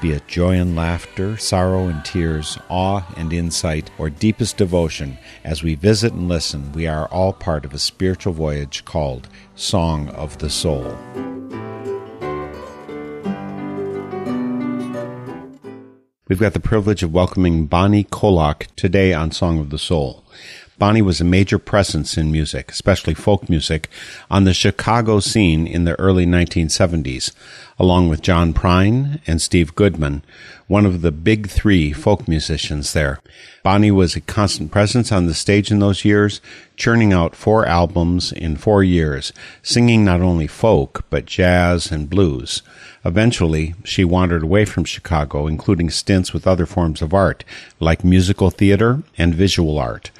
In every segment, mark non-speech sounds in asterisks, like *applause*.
Be it joy and laughter, sorrow and tears, awe and insight, or deepest devotion, as we visit and listen, we are all part of a spiritual voyage called Song of the Soul. We've got the privilege of welcoming Bonnie Koloc today on Song of the Soul. Bonnie was a major presence in music, especially folk music, on the Chicago scene in the early 1970s, along with John Prine and Steve Goodman, one of the big three folk musicians there. Bonnie was a constant presence on the stage in those years, churning out four albums in four years, singing not only folk, but jazz and blues. Eventually, she wandered away from Chicago, including stints with other forms of art, like musical theater and visual art.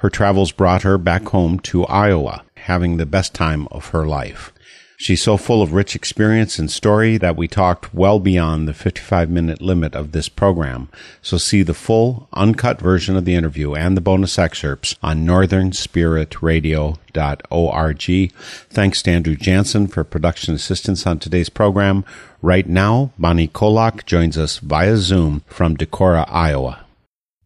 Her travels brought her back home to Iowa, having the best time of her life. She's so full of rich experience and story that we talked well beyond the 55 minute limit of this program. So see the full, uncut version of the interview and the bonus excerpts on northernspiritradio.org. Thanks to Andrew Jansen for production assistance on today's program. Right now, Bonnie Koloc joins us via Zoom from Decorah, Iowa.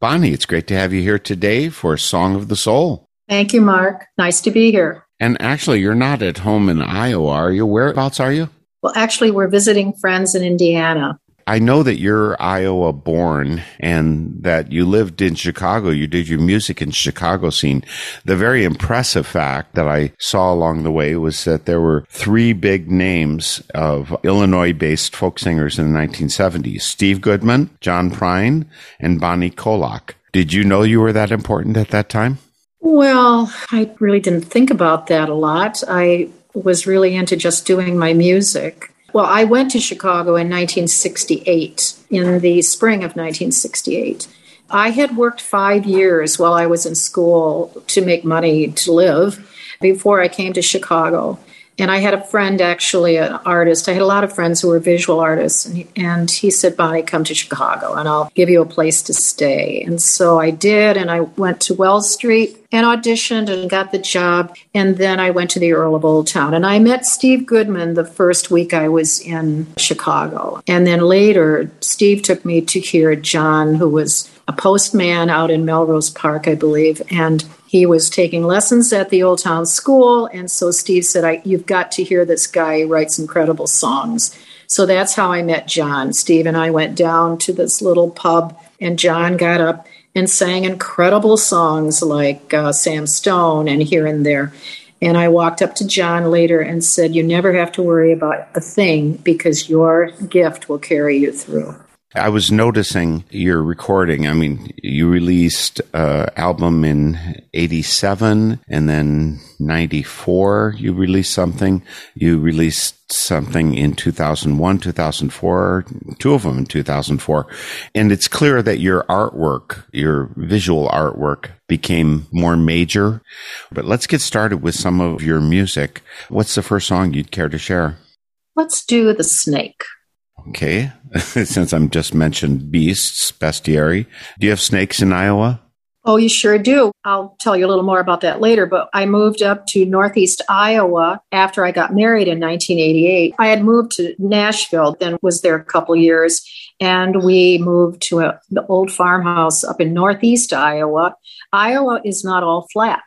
Bonnie, it's great to have you here today for Song of the Soul. Thank you, Mark. Nice to be here. And actually, you're not at home in Iowa, are you? Whereabouts are you? Well, actually, we're visiting friends in Indiana. I know that you're Iowa born and that you lived in Chicago. You did your music in Chicago scene. The very impressive fact that I saw along the way was that there were three big names of Illinois based folk singers in the 1970s Steve Goodman, John Prine, and Bonnie Koloc. Did you know you were that important at that time? Well, I really didn't think about that a lot. I was really into just doing my music. Well, I went to Chicago in 1968, in the spring of 1968. I had worked five years while I was in school to make money to live before I came to Chicago. And I had a friend, actually, an artist. I had a lot of friends who were visual artists. And he, and he said, Bonnie, come to Chicago and I'll give you a place to stay. And so I did. And I went to Wells Street and auditioned and got the job. And then I went to the Earl of Old Town. And I met Steve Goodman the first week I was in Chicago. And then later, Steve took me to hear John, who was a postman out in Melrose Park, I believe. And he was taking lessons at the Old Town School, and so Steve said, You've got to hear this guy. He writes incredible songs. So that's how I met John. Steve and I went down to this little pub, and John got up and sang incredible songs like uh, Sam Stone and Here and There. And I walked up to John later and said, You never have to worry about a thing because your gift will carry you through. I was noticing your recording. I mean, you released an album in 87 and then 94 you released something. You released something in 2001, 2004, two of them in 2004. And it's clear that your artwork, your visual artwork became more major. But let's get started with some of your music. What's the first song you'd care to share? Let's do The Snake. Okay. *laughs* Since I'm just mentioned beasts, bestiary. Do you have snakes in Iowa? Oh, you sure do. I'll tell you a little more about that later. But I moved up to Northeast Iowa after I got married in 1988. I had moved to Nashville, then was there a couple years, and we moved to a, the old farmhouse up in Northeast Iowa. Iowa is not all flat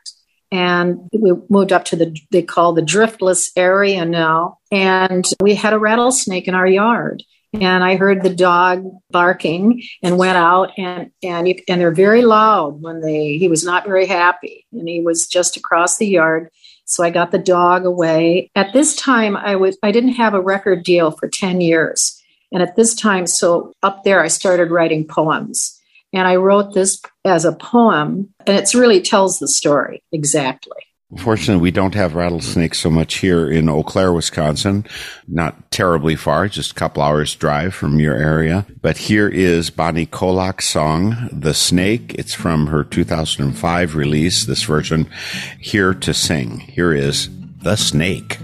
and we moved up to the they call the driftless area now. And we had a rattlesnake in our yard. And i heard the dog barking and went out and and and they're very loud when they he was not very happy and he was just across the yard. So i got the dog away. At this time i was i didn't have a record deal for 10 years. And at this time so up there i started writing poems and I wrote this as a poem, and it really tells the story exactly. Fortunately, we don't have rattlesnakes so much here in Eau Claire, Wisconsin. Not terribly far, just a couple hours drive from your area. But here is Bonnie Koloc's song, The Snake. It's from her 2005 release, this version, Here to Sing. Here is The Snake.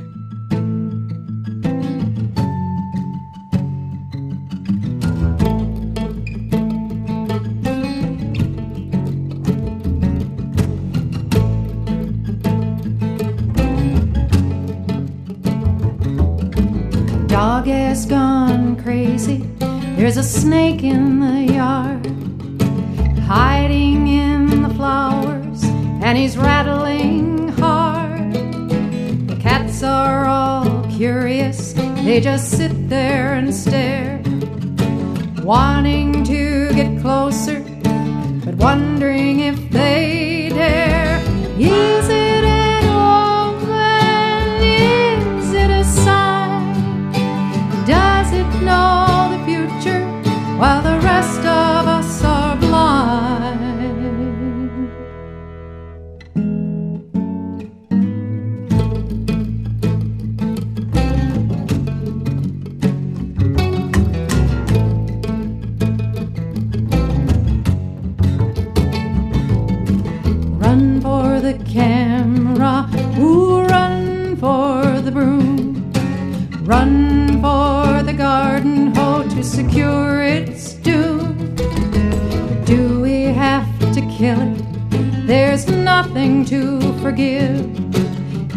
Has gone crazy. There's a snake in the yard, hiding in the flowers, and he's rattling hard. The cats are all curious, they just sit there and stare, wanting to get closer, but wondering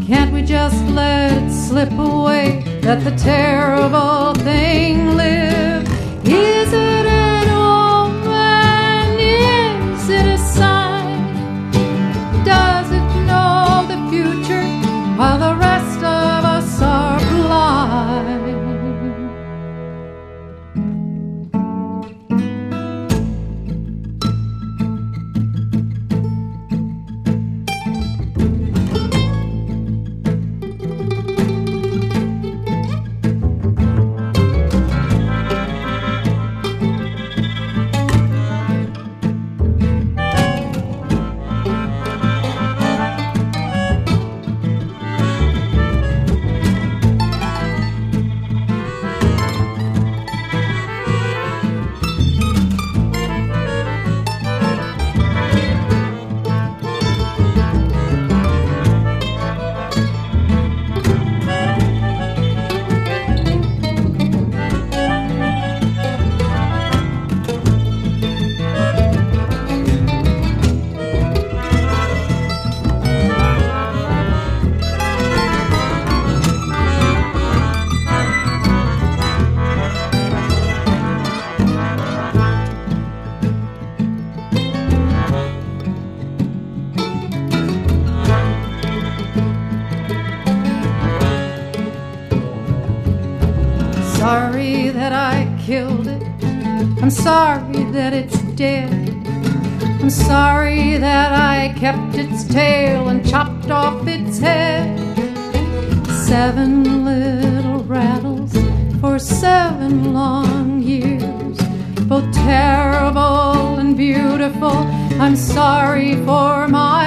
Can't we just let it slip away? Let the terrible I'm sorry that it's dead. I'm sorry that I kept its tail and chopped off its head. Seven little rattles for seven long years, both terrible and beautiful. I'm sorry for my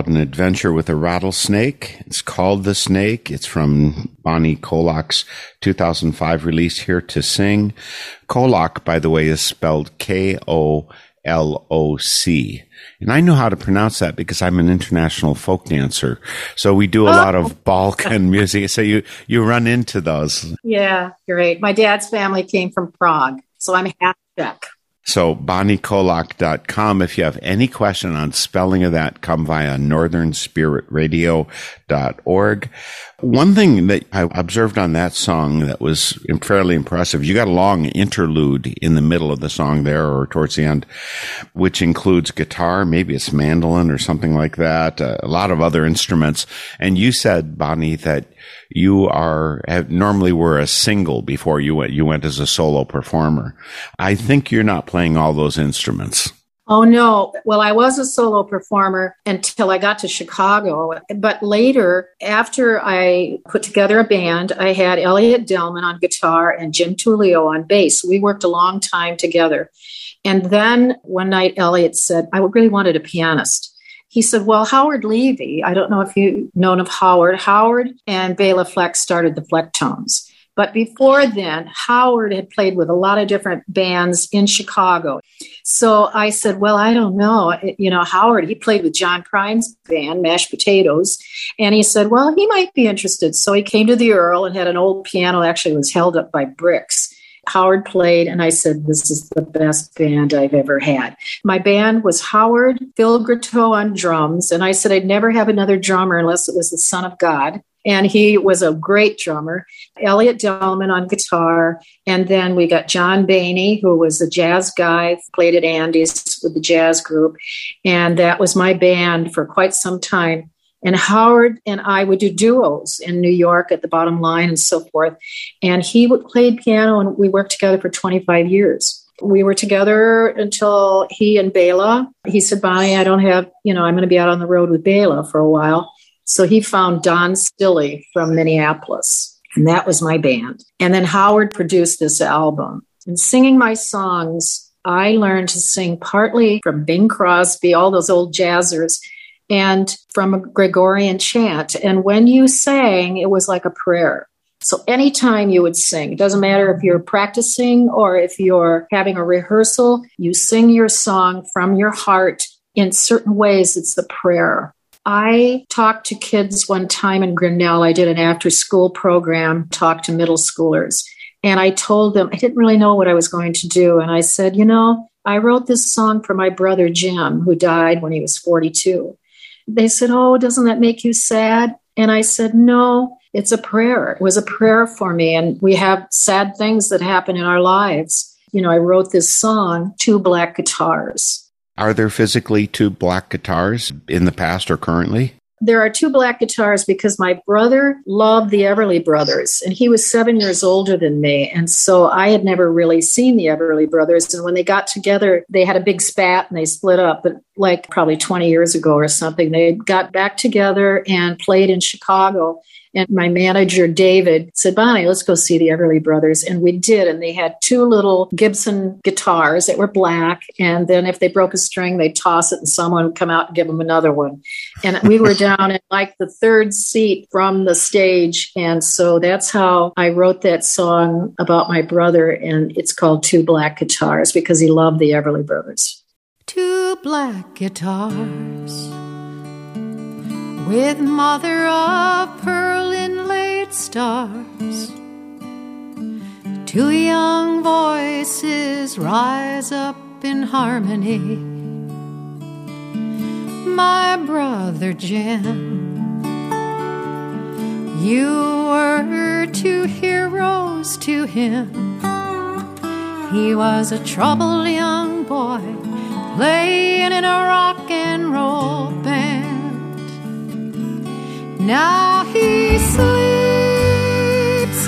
about an adventure with a rattlesnake. It's called The Snake. It's from Bonnie Koloc's 2005 release, Here to Sing. Koloc, by the way, is spelled K O L O C. And I know how to pronounce that because I'm an international folk dancer. So we do a lot of oh. Balkan music. So you, you run into those. Yeah, great. My dad's family came from Prague, so I'm half Czech. So bonniekoloc.com. If you have any question on spelling of that, come via northernspiritradio.org. One thing that I observed on that song that was fairly impressive, you got a long interlude in the middle of the song there or towards the end, which includes guitar, maybe it's mandolin or something like that, a lot of other instruments. And you said, Bonnie, that you are normally were a single before you went you went as a solo performer. I think you're not playing all those instruments. Oh no. Well, I was a solo performer until I got to Chicago. But later, after I put together a band, I had Elliot Delman on guitar and Jim Tullio on bass. We worked a long time together. And then one night, Elliot said, I really wanted a pianist he said, Well, Howard Levy, I don't know if you've known of Howard. Howard and Bela Fleck started the Flecktones. But before then, Howard had played with a lot of different bands in Chicago. So I said, Well, I don't know. You know, Howard, he played with John Prine's band, Mashed Potatoes. And he said, Well, he might be interested. So he came to the Earl and had an old piano, actually, was held up by bricks. Howard played, and I said, This is the best band I've ever had. My band was Howard, Phil Gratteau on drums, and I said I'd never have another drummer unless it was the Son of God. And he was a great drummer. Elliot Delman on guitar. And then we got John Bainey, who was a jazz guy, played at Andy's with the jazz group. And that was my band for quite some time. And Howard and I would do duos in New York at the bottom line and so forth. And he would play piano and we worked together for 25 years. We were together until he and Bela, he said, Bonnie, I don't have, you know, I'm going to be out on the road with Bela for a while. So he found Don Stilley from Minneapolis. And that was my band. And then Howard produced this album. And singing my songs, I learned to sing partly from Bing Crosby, all those old jazzers, and from a Gregorian chant. And when you sang, it was like a prayer. So anytime you would sing, it doesn't matter if you're practicing or if you're having a rehearsal, you sing your song from your heart. In certain ways, it's the prayer. I talked to kids one time in Grinnell. I did an after school program, talked to middle schoolers. And I told them, I didn't really know what I was going to do. And I said, you know, I wrote this song for my brother Jim, who died when he was 42 they said, Oh, doesn't that make you sad? And I said, No, it's a prayer. It was a prayer for me. And we have sad things that happen in our lives. You know, I wrote this song, Two Black Guitars. Are there physically two black guitars in the past or currently? There are two black guitars because my brother loved the Everly Brothers and he was seven years older than me. And so I had never really seen the Everly Brothers. And when they got together, they had a big spat and they split up, but like probably 20 years ago or something. They got back together and played in Chicago. And my manager, David, said, Bonnie, let's go see the Everly Brothers. And we did. And they had two little Gibson guitars that were black. And then if they broke a string, they'd toss it and someone would come out and give them another one. And we were down in like the third seat from the stage. And so that's how I wrote that song about my brother. And it's called Two Black Guitars because he loved the Everly Brothers. Two black guitars with mother of pearl inlaid stars. Two young voices rise up in harmony. My brother Jim, you were two heroes to him. He was a troubled young boy playing in a rock and roll band. Now he sleeps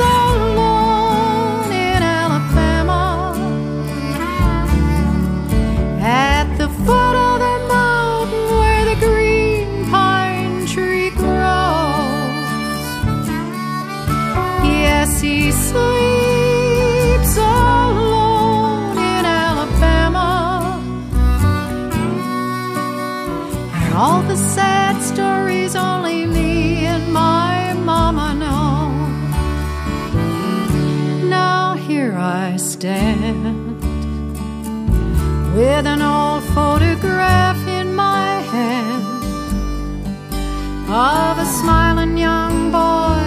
alone in Alabama at the foot of the mountain where the green pine tree grows. Yes, he sleeps stand with an old photograph in my hand of a smiling young boy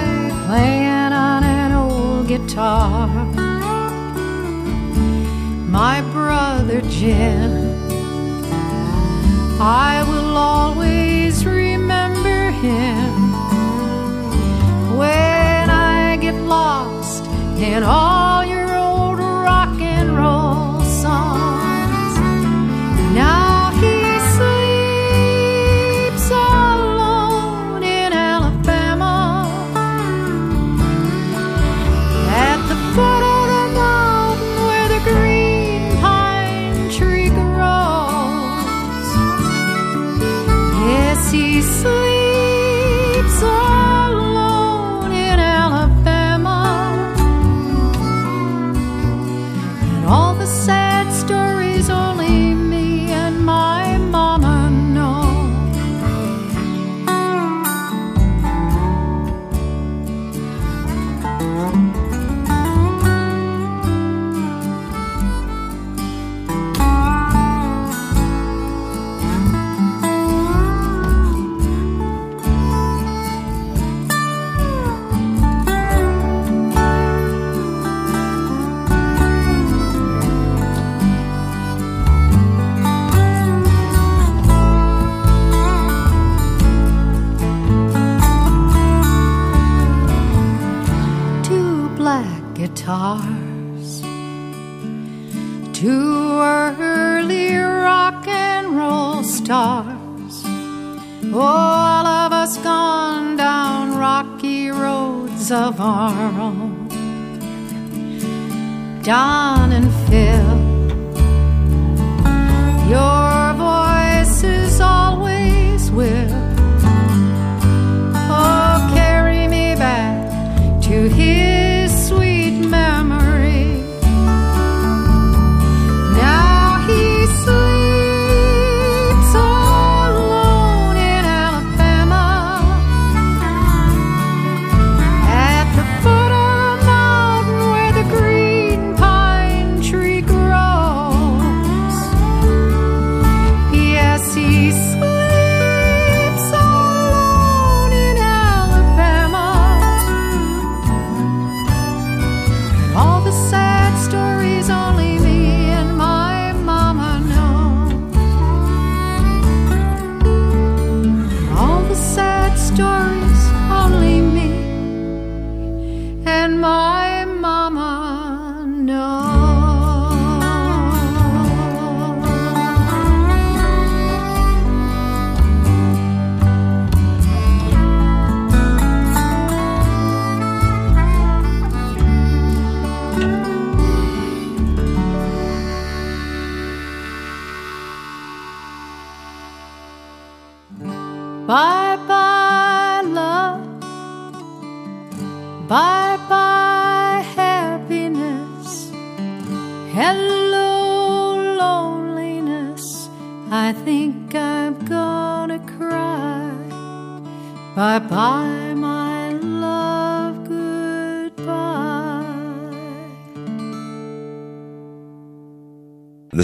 playing on an old guitar. My brother Jim. I will always remember him when I get lost in all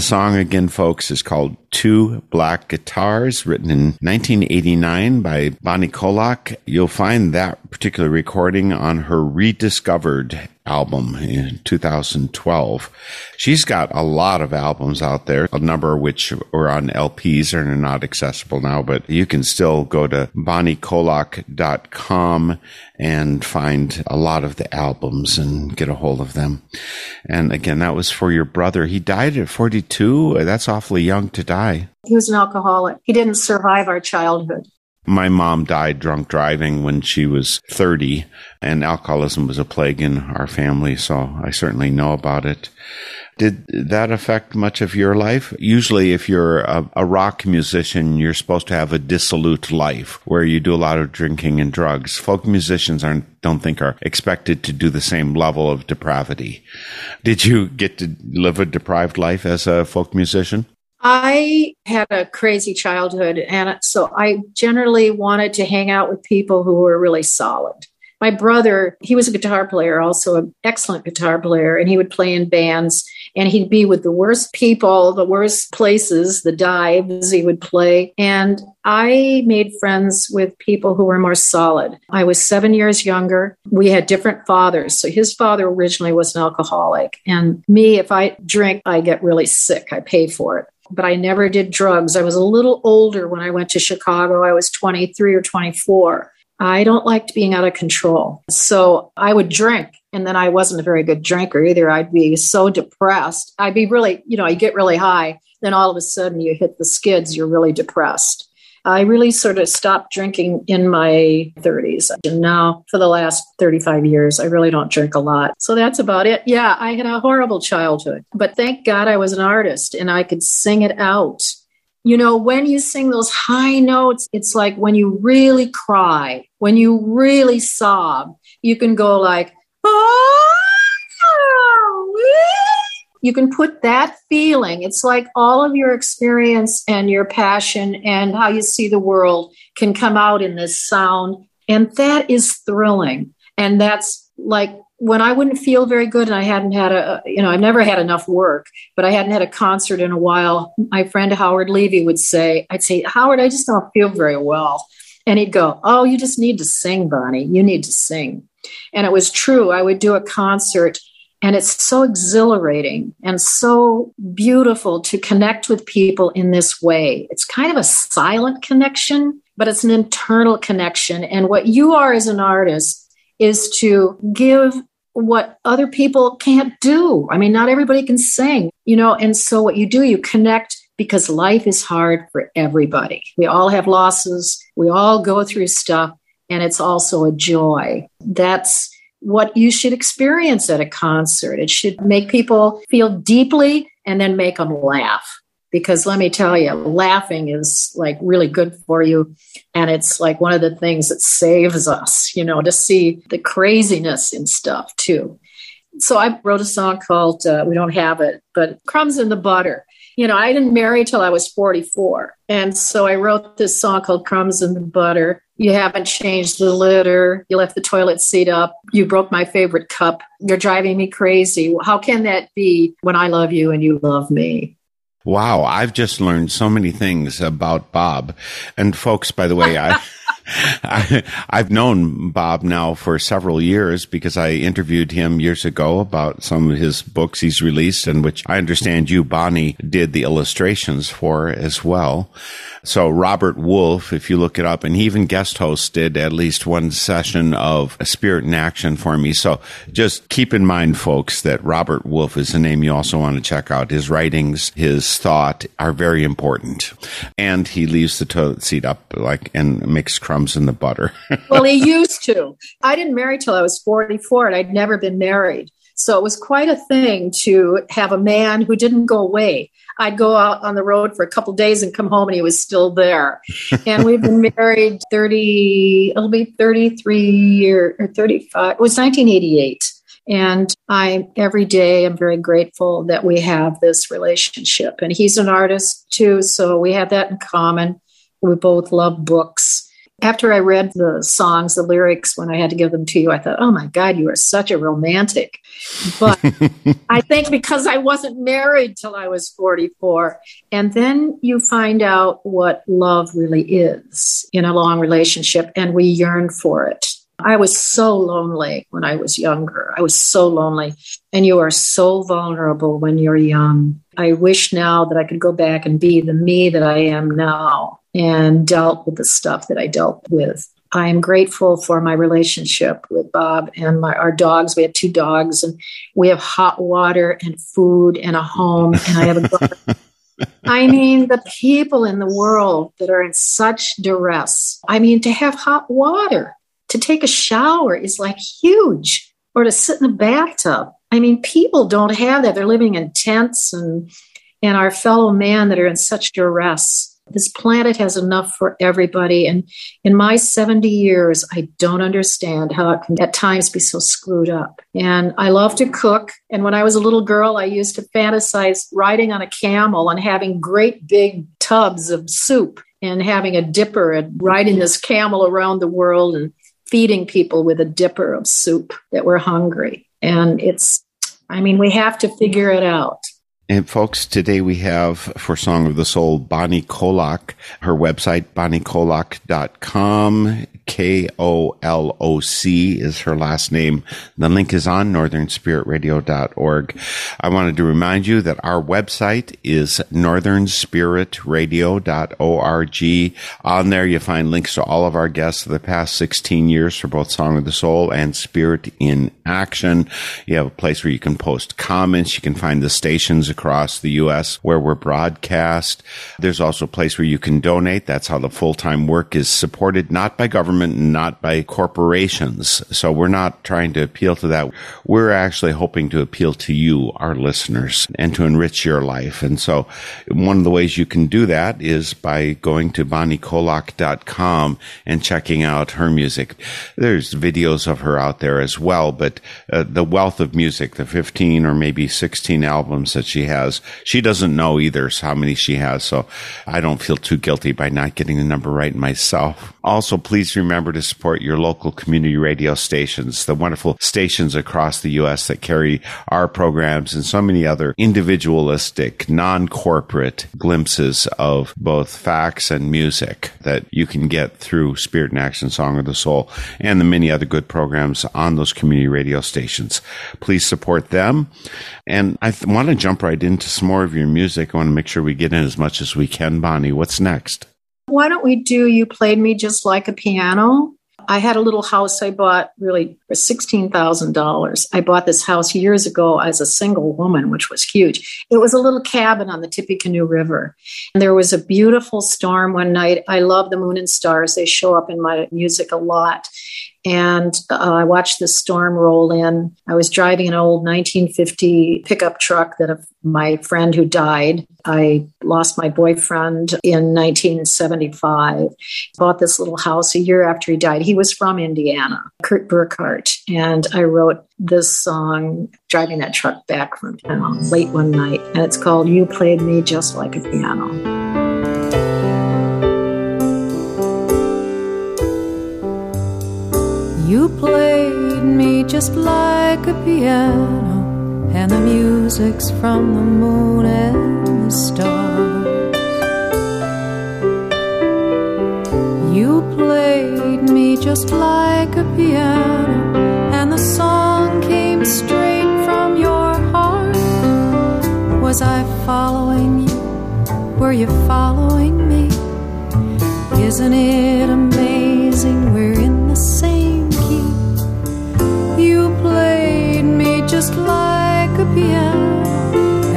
song again, folks, is called Two Black Guitars, written in 1989 by Bonnie Koloc. You'll find that particular recording on her rediscovered album in 2012. She's got a lot of albums out there, a number of which are on LPs and are not accessible now, but you can still go to bonniekoloc.com and find a lot of the albums and get a hold of them. And again, that was for your brother. He died at 42. That's awfully young to die. He was an alcoholic. He didn't survive our childhood. My mom died drunk driving when she was 30, and alcoholism was a plague in our family, so I certainly know about it. Did that affect much of your life? Usually, if you're a, a, rock musician, you're supposed to have a dissolute life where you do a lot of drinking and drugs. Folk musicians aren't, don't think are expected to do the same level of depravity. Did you get to live a deprived life as a folk musician? I had a crazy childhood, and so I generally wanted to hang out with people who were really solid. My brother, he was a guitar player, also an excellent guitar player, and he would play in bands and he'd be with the worst people, the worst places, the dives he would play. And I made friends with people who were more solid. I was seven years younger. We had different fathers. So his father originally was an alcoholic. And me, if I drink, I get really sick. I pay for it but I never did drugs. I was a little older when I went to Chicago. I was 23 or 24. I don't like being out of control. So I would drink and then I wasn't a very good drinker either. I'd be so depressed. I'd be really, you know, I get really high, then all of a sudden you hit the skids, you're really depressed. I really sort of stopped drinking in my 30s. And now, for the last 35 years, I really don't drink a lot. So that's about it. Yeah, I had a horrible childhood, but thank God I was an artist and I could sing it out. You know, when you sing those high notes, it's like when you really cry, when you really sob, you can go like, ah, you can put that feeling. It's like all of your experience and your passion and how you see the world can come out in this sound. And that is thrilling. And that's like when I wouldn't feel very good and I hadn't had a, you know, I've never had enough work, but I hadn't had a concert in a while. My friend Howard Levy would say, I'd say, Howard, I just don't feel very well. And he'd go, Oh, you just need to sing, Bonnie. You need to sing. And it was true. I would do a concert, and it's so exhilarating and so beautiful to connect with people in this way. It's kind of a silent connection, but it's an internal connection. And what you are as an artist is to give what other people can't do. I mean, not everybody can sing, you know, and so what you do, you connect because life is hard for everybody. We all have losses, we all go through stuff and it's also a joy. That's what you should experience at a concert. It should make people feel deeply and then make them laugh. Because let me tell you, laughing is like really good for you. And it's like one of the things that saves us, you know, to see the craziness in stuff too. So I wrote a song called uh, We Don't Have It, but Crumbs in the Butter you know, I didn't marry till I was 44. And so I wrote this song called Crumbs in the Butter. You haven't changed the litter. You left the toilet seat up. You broke my favorite cup. You're driving me crazy. How can that be when I love you and you love me? Wow, I've just learned so many things about Bob. And folks, by the way, I *laughs* I, have known Bob now for several years because I interviewed him years ago about some of his books he's released and which I understand you, Bonnie, did the illustrations for as well. So Robert Wolf, if you look it up, and he even guest hosted at least one session of a Spirit in Action for me. So just keep in mind, folks, that Robert Wolf is a name you also want to check out. His writings, his thought are very important. And he leaves the toilet seat up like and makes crumbs in the butter. *laughs* well, he used to. I didn't marry till I was 44 and I'd never been married. So it was quite a thing to have a man who didn't go away. I'd go out on the road for a couple days and come home and he was still there. *laughs* and we've been married 30, it'll be 33 years or 35. It was 1988. And I every day I'm very grateful that we have this relationship. And he's an artist too, so we have that in common. We both love books after I read the songs, the lyrics, when I had to give them to you, I thought, oh my God, you are such a romantic. But *laughs* I think because I wasn't married till I was 44. And then you find out what love really is in a long relationship, and we yearn for it. I was so lonely when I was younger. I was so lonely. And you are so vulnerable when you're young. I wish now that I could go back and be the me that I am now and dealt with the stuff that I dealt with. I am grateful for my relationship with Bob and my our dogs. We have two dogs, and we have hot water and food and a home, and I have a garden. *laughs* I mean, the people in the world that are in such duress. I mean, to have hot water, to take a shower is like huge, or to sit in a bathtub. I mean, people don't have that. They're living in tents and and our fellow man that are in such duress this planet has enough for everybody. And in my 70 years, I don't understand how it can at times be so screwed up. And I love to cook. And when I was a little girl, I used to fantasize riding on a camel and having great big tubs of soup and having a dipper and riding this camel around the world and feeding people with a dipper of soup that were hungry. And it's, I mean, we have to figure it out. And folks, today we have for Song of the Soul Bonnie Koloc, her website, bonniekoloc.com. K O L O C is her last name. The link is on northernspiritradio.org. I wanted to remind you that our website is northernspiritradio.org. On there, you find links to all of our guests of the past 16 years for both Song of the Soul and Spirit in Action. You have a place where you can post comments. You can find the stations across the U.S. where we're broadcast. There's also a place where you can donate. That's how the full-time work is supported, not by government, not by corporations. So we're not trying to appeal to that. We're actually hoping to appeal to you, our listeners, and to enrich your life. And so one of the ways you can do that is by going to bonniekoloc.com and checking out her music. There's videos of her out there as well, but uh, the wealth of music, the 15 or maybe 16 albums that she has. She doesn't know either how many she has, so I don't feel too guilty by not getting the number right myself. Also, please remember to support your local community radio stations, the wonderful stations across the U.S. that carry our programs and so many other individualistic, non-corporate glimpses of both facts and music that you can get through Spirit in Action Song of the Soul and the many other good programs on those community radio stations. Please support them. And I th- want to jump right into some more of your music. I want to make sure we get in as much as we can, Bonnie. What's next? Why don't we do You Played Me Just Like a Piano? I had a little house I bought really for $16,000. I bought this house years ago as a single woman, which was huge. It was a little cabin on the Tippecanoe River. And there was a beautiful storm one night. I love the moon and stars, they show up in my music a lot and uh, I watched the storm roll in. I was driving an old 1950 pickup truck that of my friend who died. I lost my boyfriend in 1975. Bought this little house a year after he died. He was from Indiana, Kurt Burkhardt, and I wrote this song driving that truck back from town late one night, and it's called "You Played Me Just Like a Piano." You played me just like a piano, and the music's from the moon and the stars. You played me just like a piano, and the song came straight from your heart. Was I following you? Were you following me? Isn't it amazing we're in the same? Just like a piano,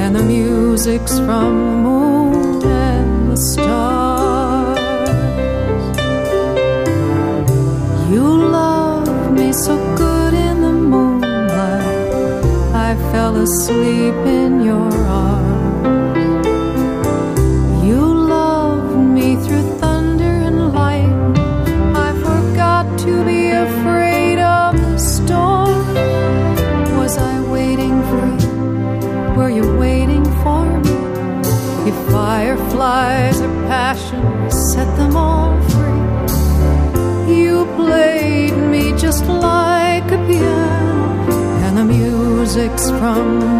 and the music's from the moon and the stars. You love me so good in the moonlight, I fell asleep in your fireflies are passion, set them all free. You played me just like a piano, and the music's from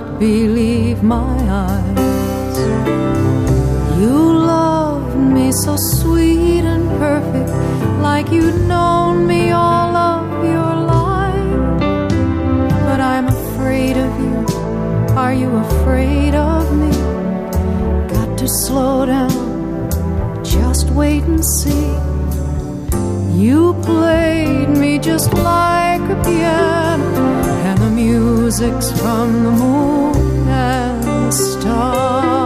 not believe my eyes. You loved me so sweet and perfect, like you'd known me all of your life. But I'm afraid of you. Are you afraid of me? Got to slow down, just wait and see. You played me just like a piano, and the music's from the moon and the stars.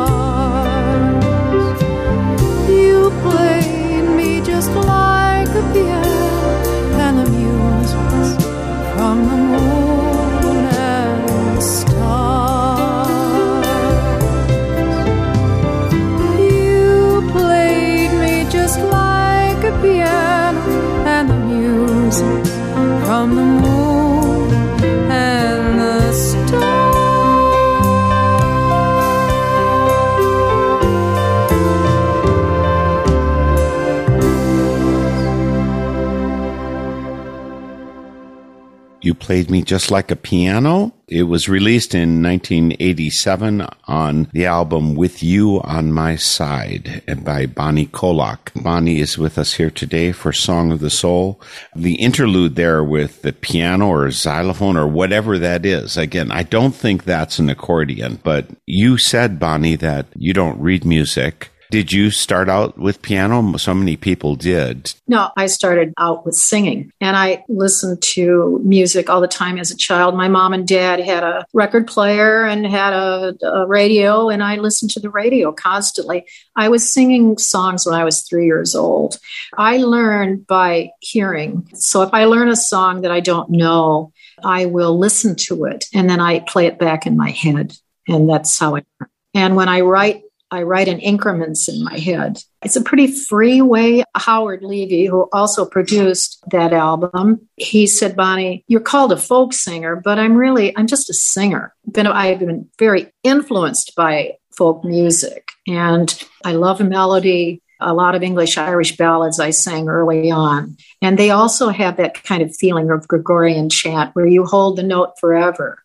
Played Me Just Like a Piano. It was released in 1987 on the album With You on My Side by Bonnie Koloc. Bonnie is with us here today for Song of the Soul. The interlude there with the piano or xylophone or whatever that is. Again, I don't think that's an accordion, but you said, Bonnie, that you don't read music. Did you start out with piano? So many people did. No, I started out with singing and I listened to music all the time as a child. My mom and dad had a record player and had a, a, radio, and I listened to the radio constantly. I was singing songs when I was three years old. I learned by hearing. So if I learn a song that I don't know, I will listen to it and then I play it back in my head. And that's how I learn. And when I write I write in increments in my head. It's a pretty free way. Howard Levy, who also produced that album, he said, Bonnie, you're called a folk singer, but I'm really, I'm just a singer. Been, I've been very influenced by folk music and I love melody. A lot of English Irish ballads I sang early on. And they also have that kind of feeling of Gregorian chant where you hold the note forever.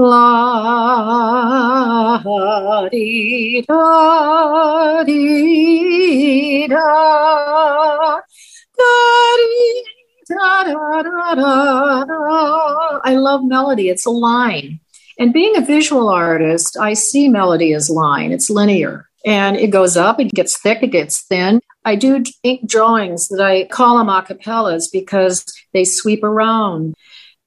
La di da di da da di da da da da da. I love melody. It's a line. And being a visual artist, I see melody as line. It's linear and it goes up, it gets thick, it gets thin. I do ink drawings that I call them acapellas because they sweep around.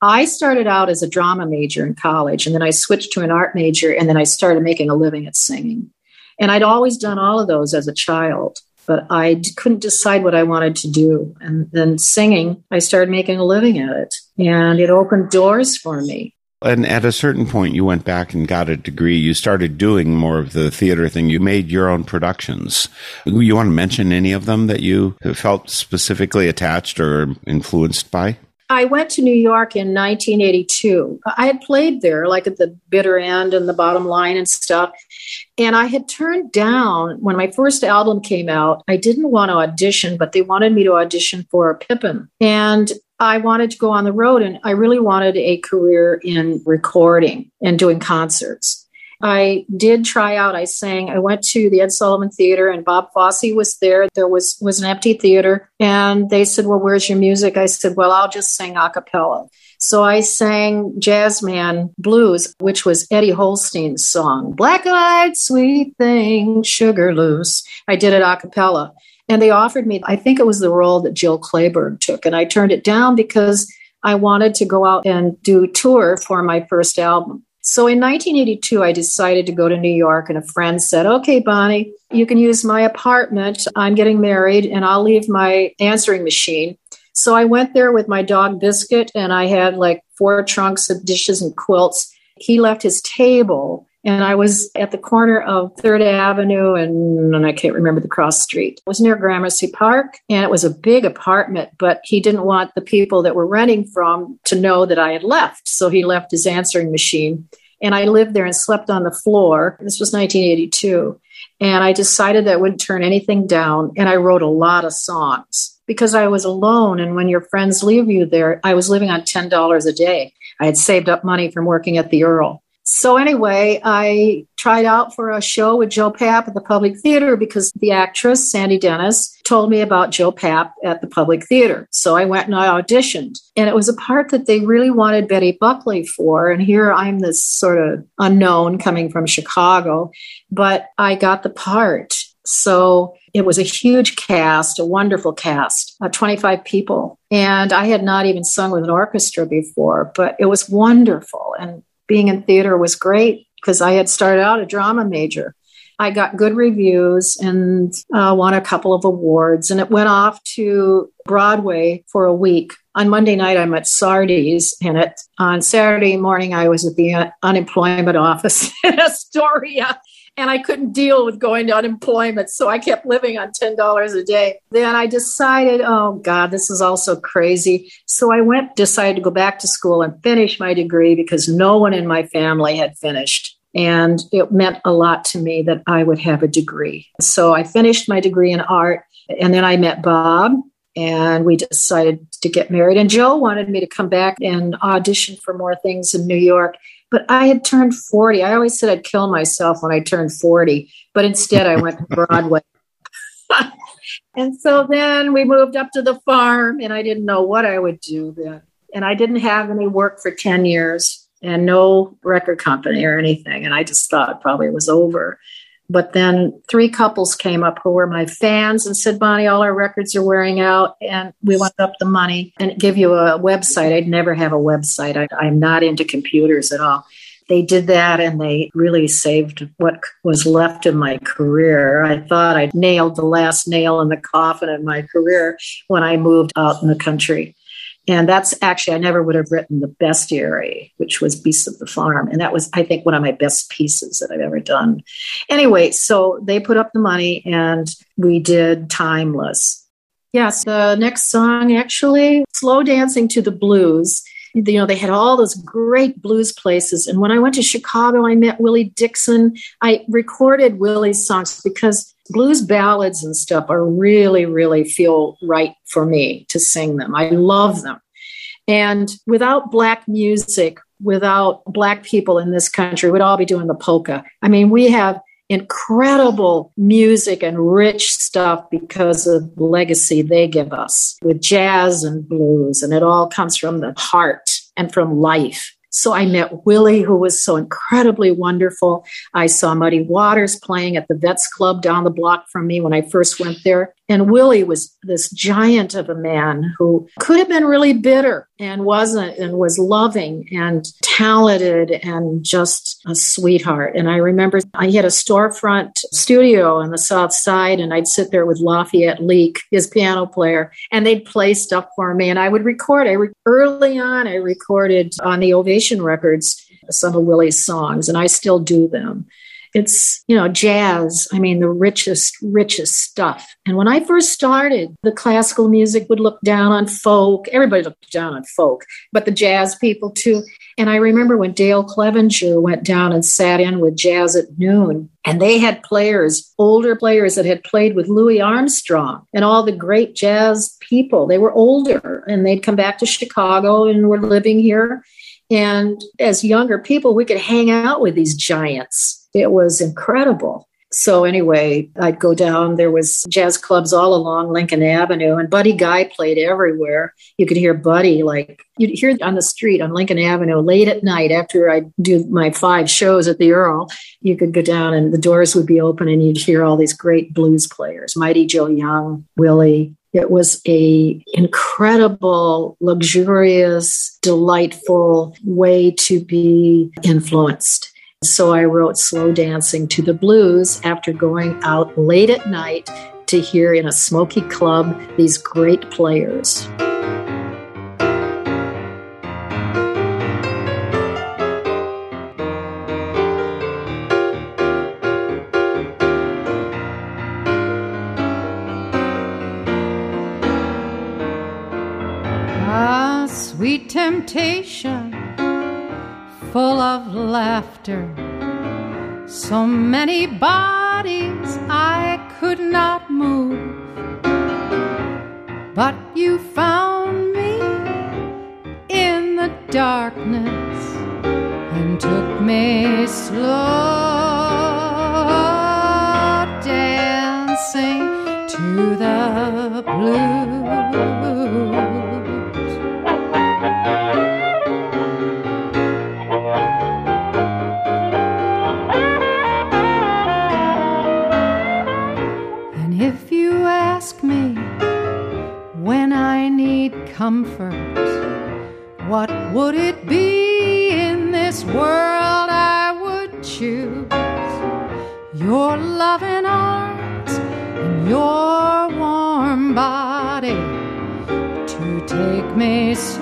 I started out as a drama major in college, and then I switched to an art major, and then I started making a living at singing. And I'd always done all of those as a child, but I d- couldn't decide what I wanted to do. And then singing, I started making a living at it, and it opened doors for me. And at a certain point, you went back and got a degree. You started doing more of the theater thing. You made your own productions. You want to mention any of them that you felt specifically attached or influenced by? I went to New York in 1982. I had played there, like at the bitter end and the bottom line and stuff. And I had turned down when my first album came out. I didn't want to audition, but they wanted me to audition for Pippin. And I wanted to go on the road, and I really wanted a career in recording and doing concerts. I did try out. I sang. I went to the Ed Sullivan Theater, and Bob Fosse was there. There was was an empty theater, and they said, "Well, where's your music?" I said, "Well, I'll just sing a cappella." So I sang Jazzman Blues, which was Eddie Holstein's song, Black Eyed Sweet Thing, Sugar Loose. I did it a cappella. And they offered me, I think it was the role that Jill Clayburgh took. And I turned it down because I wanted to go out and do tour for my first album. So in 1982, I decided to go to New York, and a friend said, Okay, Bonnie, you can use my apartment. I'm getting married, and I'll leave my answering machine. So I went there with my dog Biscuit, and I had like four trunks of dishes and quilts. He left his table, and I was at the corner of Third Avenue and, and, I can't remember the cross street. It was near Gramercy Park, and it was a big apartment, but he didn't want the people that were renting from to know that I had left. So he left his answering machine. And I lived there and slept on the floor. This was 1982. And I decided that I wouldn't turn anything down. And I wrote a lot of songs because I was alone. And when your friends leave you there, I was living on $10 a day. I had saved up money from working at the Earl. So anyway, I tried out for a show with Joe Papp at the Public Theater because the actress Sandy Dennis told me about Joe Papp at the Public Theater. So I went and I auditioned. And it was a part that they really wanted Betty Buckley for. And here I'm this sort of unknown coming from Chicago, but I got the part. So it was a huge cast, a wonderful cast, uh, 25 people. And I had not even sung with an orchestra before, but it was wonderful. And being in theater was great because I had started out a drama major. I got good reviews and uh, won a couple of awards, and it went off to Broadway for a week. On Monday night, I'm at Sardi's in it. On Saturday morning, I was at the unemployment office *laughs* in Astoria and I couldn't deal with going to unemployment. So I kept living on $10 a day. Then I decided, oh God, this is all so crazy. So I went, decided to go back to school and finish my degree because no one in my family had finished. And it meant a lot to me that I would have a degree. So I finished my degree in art. And then I met Bob and we decided to get married. And Joe wanted me to come back and audition for more things in New York. But I had turned 40. I always said I'd kill myself when I turned 40, but instead I went to *laughs* Broadway. *laughs* and so then we moved up to the farm, and I didn't know what I would do then. And I didn't have any work for 10 years and no record company or anything. And I just thought probably it was over. But then three couples came up who were my fans and said, Bonnie, all our records are wearing out and we want up the money and give you a website. I'd never have a website. I, I'm not into computers at all. They did that and they really saved what was left of my career. I thought I'd nailed the last nail in the coffin of my career when I moved out in the country. And that's actually, I never would have written the bestiary, which was Beasts of the Farm. And that was, I think, one of my best pieces that I've ever done. Anyway, so they put up the money and we did Timeless. Yes, the next song actually, Slow Dancing to the Blues. You know, they had all those great blues places. And when I went to Chicago, I met Willie Dixon. I recorded Willie's songs because blues ballads and stuff are really, really feel right for me to sing them. I love them. And without black music, without black people in this country, we'd all be doing the polka. I mean, we have incredible music and rich stuff because of the legacy they give us with jazz and blues. And it all comes from the heart and from life. So I met Willie, who was so incredibly wonderful. I saw Muddy Waters playing at the Vets Club down the block from me when I first went there. And Willie was this giant of a man who could have been really bitter and wasn't, and was loving and talented and just a sweetheart. And I remember I had a storefront studio on the South Side, and I'd sit there with Lafayette Leake, his piano player, and they'd play stuff for me. And I would record. I re- early on, I recorded on the Ovation records some of Willie's songs, and I still do them. It's, you know, jazz. I mean, the richest, richest stuff. And when I first started, the classical music would look down on folk. Everybody looked down on folk, but the jazz people too. And I remember when Dale Clevenger went down and sat in with Jazz at Noon, and they had players, older players that had played with Louis Armstrong and all the great jazz people. They were older and they'd come back to Chicago and were living here. And as younger people, we could hang out with these giants it was incredible. So anyway, I'd go down. There was jazz clubs all along Lincoln Avenue, and Buddy Guy played everywhere. You could hear Buddy like you'd hear on the street on Lincoln Avenue late at night after I do my five shows at the Earl. You could go down, and the doors would be open, and you'd hear all these great blues players: Mighty Joe Young, Willie. It was a incredible, luxurious, delightful way to be influenced so I wrote Slow Dancing to the Blues after going out late at night to hear in a smoky club these great players. Full of laughter. So many bodies I could not move, but you found me in the darkness and took me slow dancing to the blues. Take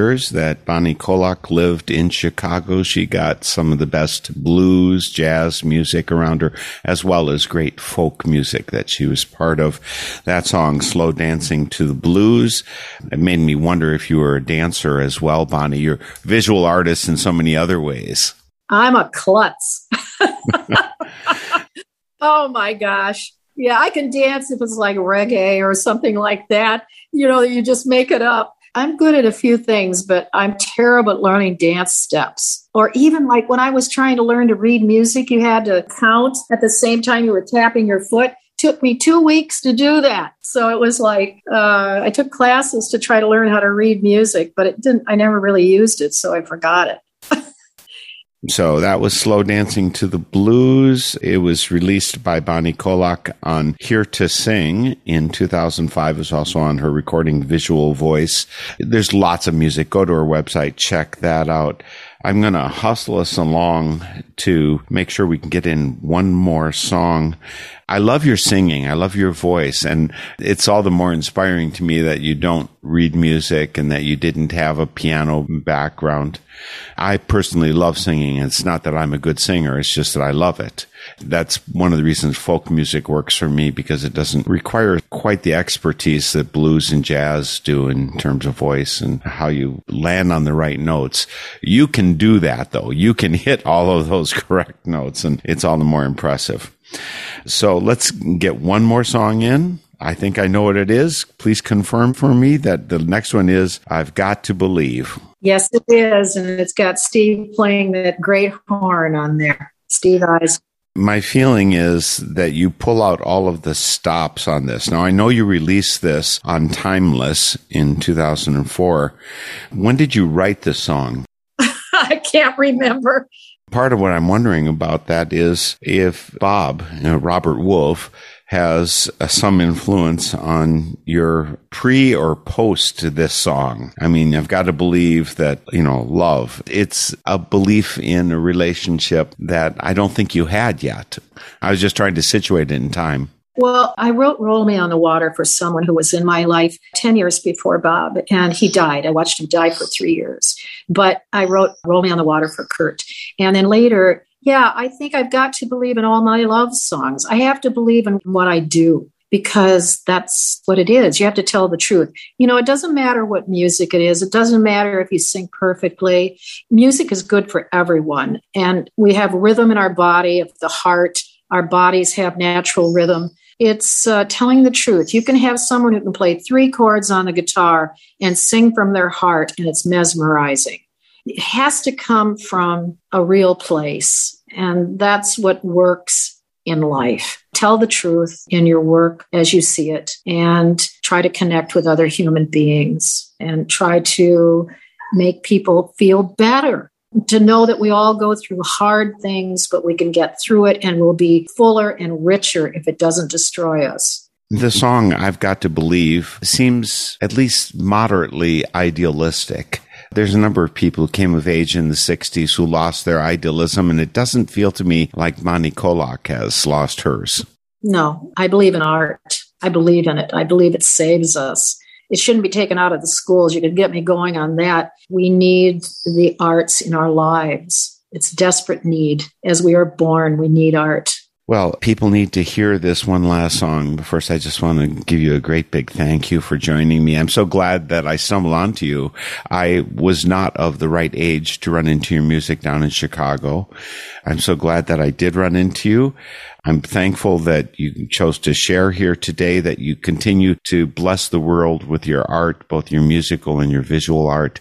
years that Bonnie Koloc lived in Chicago, she got some of the best blues, jazz music around her, as well as great folk music that she was part of. That song, Slow Dancing to the Blues, it made me wonder if you were a dancer as well, Bonnie. You're a visual artist in so many other ways. I'm a klutz. *laughs* oh my gosh. Yeah, I can dance if it's like reggae or something like that. You know, you just make it up. I'm good at a few things, but I'm terrible at learning dance steps. Or even like when I was trying to learn to read music, you had to count at the same time you were tapping your foot. Took me two weeks to do that. So it was like uh, I took classes to try to learn how to read music, but it didn't. I never really used it, so I forgot it. So that was Slow Dancing to the Blues. It was released by Bonnie Koloc on Here to Sing in 2005. It was also on her recording Visual Voice. There's lots of music. Go to her website, check that out. I'm going to hustle us along to make sure we can get in one more song. I love your singing. I love your voice. And it's all the more inspiring to me that you don't read music and that you didn't have a piano background. I personally love singing. It's not that I'm a good singer. It's just that I love it. That's one of the reasons folk music works for me because it doesn't require quite the expertise that blues and jazz do in terms of voice and how you land on the right notes. You can do that though. You can hit all of those *laughs* correct notes and it's all the more impressive. So let's get one more song in. I think I know what it is. Please confirm for me that the next one is I've Got to Believe. Yes, it is. And it's got Steve playing that great horn on there. Steve Eisner. My feeling is that you pull out all of the stops on this. Now, I know you released this on Timeless in 2004. When did you write this song? *laughs* I can't remember. Part of what I'm wondering about that is if Bob, you know, Robert Wolf, has uh, some influence on your pre or post this song. I mean, I've got to believe that, you know, love, it's a belief in a relationship that I don't think you had yet. I was just trying to situate it in time. Well, I wrote Roll Me on the Water for someone who was in my life 10 years before Bob, and he died. I watched him die for three years. But I wrote Roll Me on the Water for Kurt. And then later, yeah, I think I've got to believe in all my love songs. I have to believe in what I do because that's what it is. You have to tell the truth. You know, it doesn't matter what music it is. It doesn't matter if you sing perfectly. Music is good for everyone. And we have rhythm in our body, of the heart. Our bodies have natural rhythm. It's uh, telling the truth. You can have someone who can play three chords on the guitar and sing from their heart, and it's mesmerizing. It has to come from a real place. And that's what works in life. Tell the truth in your work as you see it and try to connect with other human beings and try to make people feel better. To know that we all go through hard things, but we can get through it and we'll be fuller and richer if it doesn't destroy us. The song I've Got to Believe seems at least moderately idealistic. There's a number of people who came of age in the 60s who lost their idealism, and it doesn't feel to me like Bonnie Koloc has lost hers. No, I believe in art. I believe in it. I believe it saves us. It shouldn't be taken out of the schools. You could get me going on that. We need the arts in our lives. It's desperate need. As we are born, we need art. Well, people need to hear this one last song. First, I just want to give you a great big thank you for joining me. I'm so glad that I stumbled onto you. I was not of the right age to run into your music down in Chicago. I'm so glad that I did run into you. I'm thankful that you chose to share here today, that you continue to bless the world with your art, both your musical and your visual art,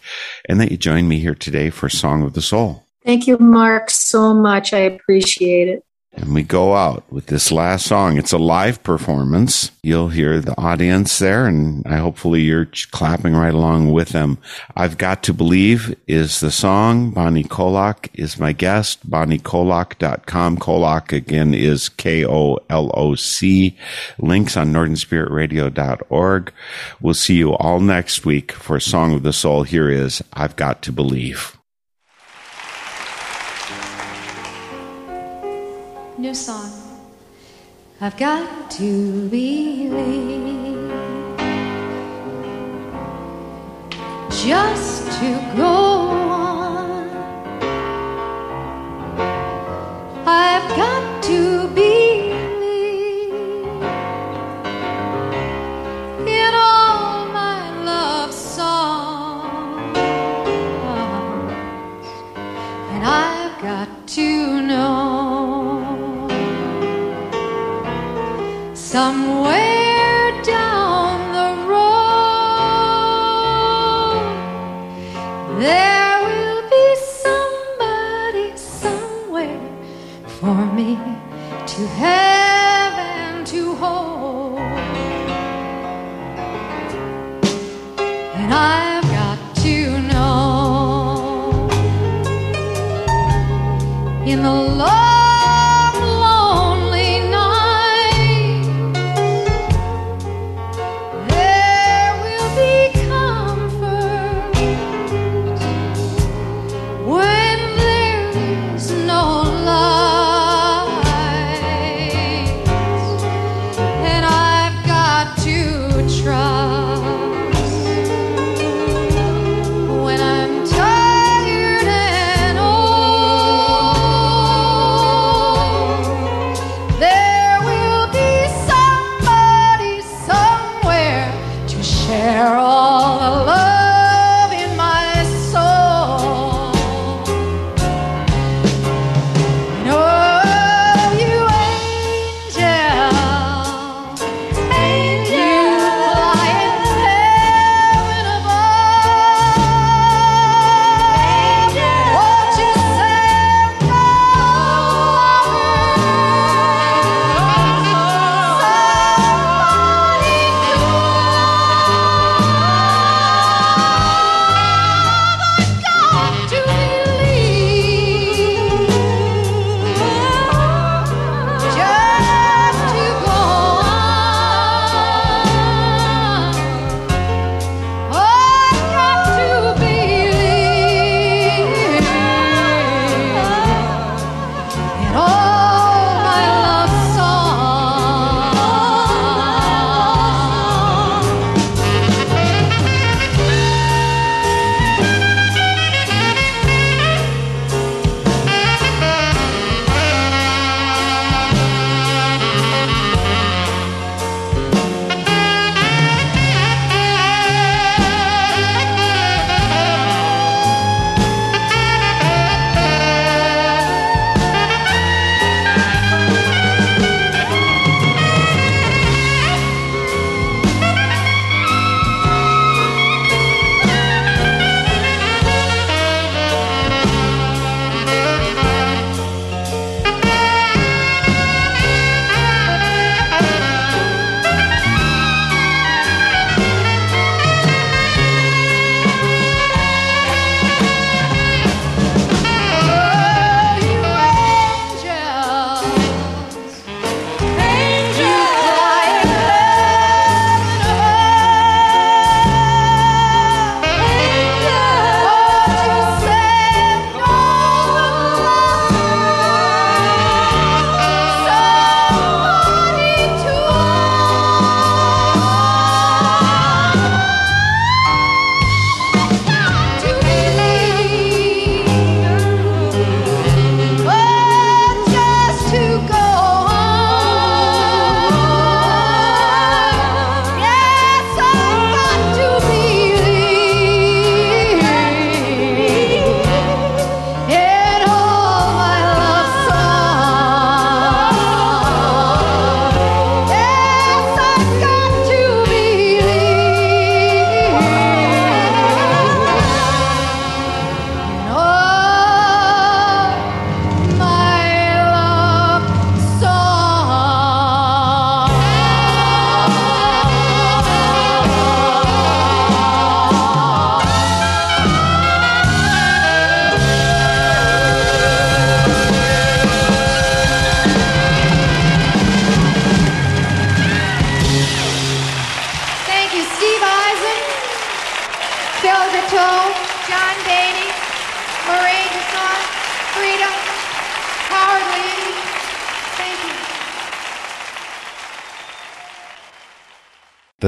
and that you joined me here today for Song of the Soul. Thank you, Mark, so much. I appreciate it. And we go out with this last song. It's a live performance. You'll hear the audience there, and I hopefully you're clapping right along with them. I've Got to Believe is the song. Bonnie Koloc is my guest. BonnieKoloc.com. Koloc again is K-O-L-O-C. Links on NorthernSpiritRadio.org. We'll see you all next week for Song of the Soul. Here is I've Got to Believe. New song. I've got to believe just to go on. I've got to believe in all my love songs, and I've got to know. somewhere.